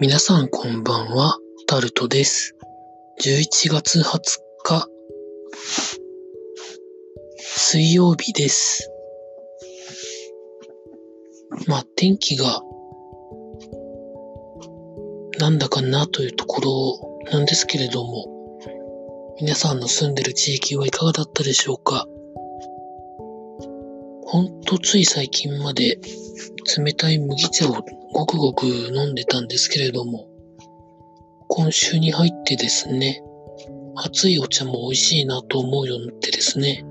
皆さんこんばんは、タルトです。11月20日、水曜日です。まあ、天気が、なんだかなというところなんですけれども、皆さんの住んでる地域はいかがだったでしょうか？ほんとつい最近まで冷たい麦茶をごくごく飲んでたんですけれども、今週に入ってですね、熱いお茶も美味しいなと思うようになってですね、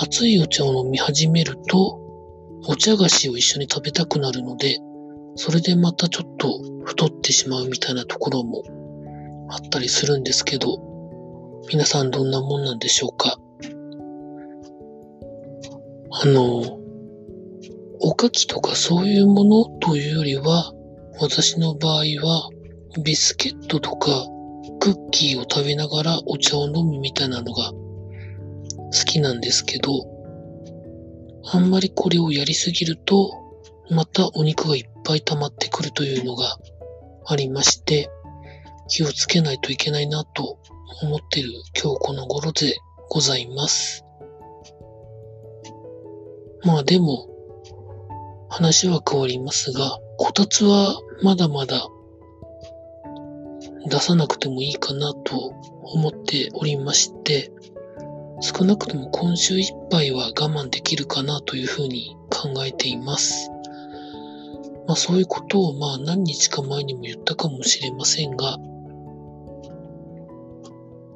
熱いお茶を飲み始めると、お茶菓子を一緒に食べたくなるので、それでまたちょっと太ってしまうみたいなところもあったりするんですけど、皆さんどんなもんなんでしょうか？あの、おかきとかそういうものというよりは、私の場合は、ビスケットとかクッキーを食べながらお茶を飲むみたいなのが好きなんですけど、あんまりこれをやりすぎると、またお肉がいっぱい溜まってくるというのがありまして、気をつけないといけないなと思ってる今日この頃でございます。まあでも、話は変わりますが、こたつはまだまだ出さなくてもいいかなと思っておりまして、少なくとも今週いっぱいは我慢できるかなというふうに考えています。まあそういうことをまあ何日か前にも言ったかもしれませんが、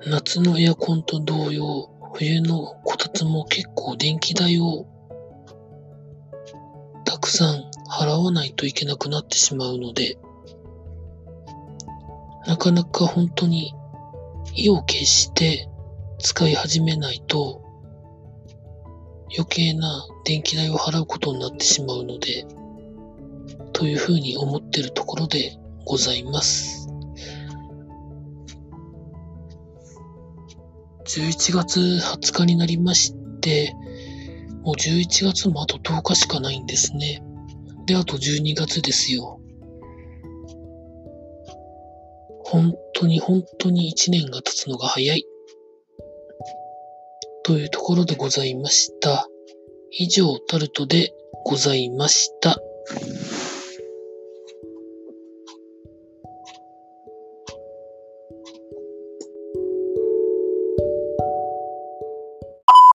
夏のエアコンと同様、冬のこたつも結構電気代をくさん払わないといけなくなってしまうので、なかなか本当に意を決して使い始めないと余計な電気代を払うことになってしまうので、というふうに思っているところでございます。11月20日になりまして、もう11月もあと10日しかないんですね。で、あと12月ですよ。本当に本当に1年が経つのが早い。というところでございました。以上、タルトでございました。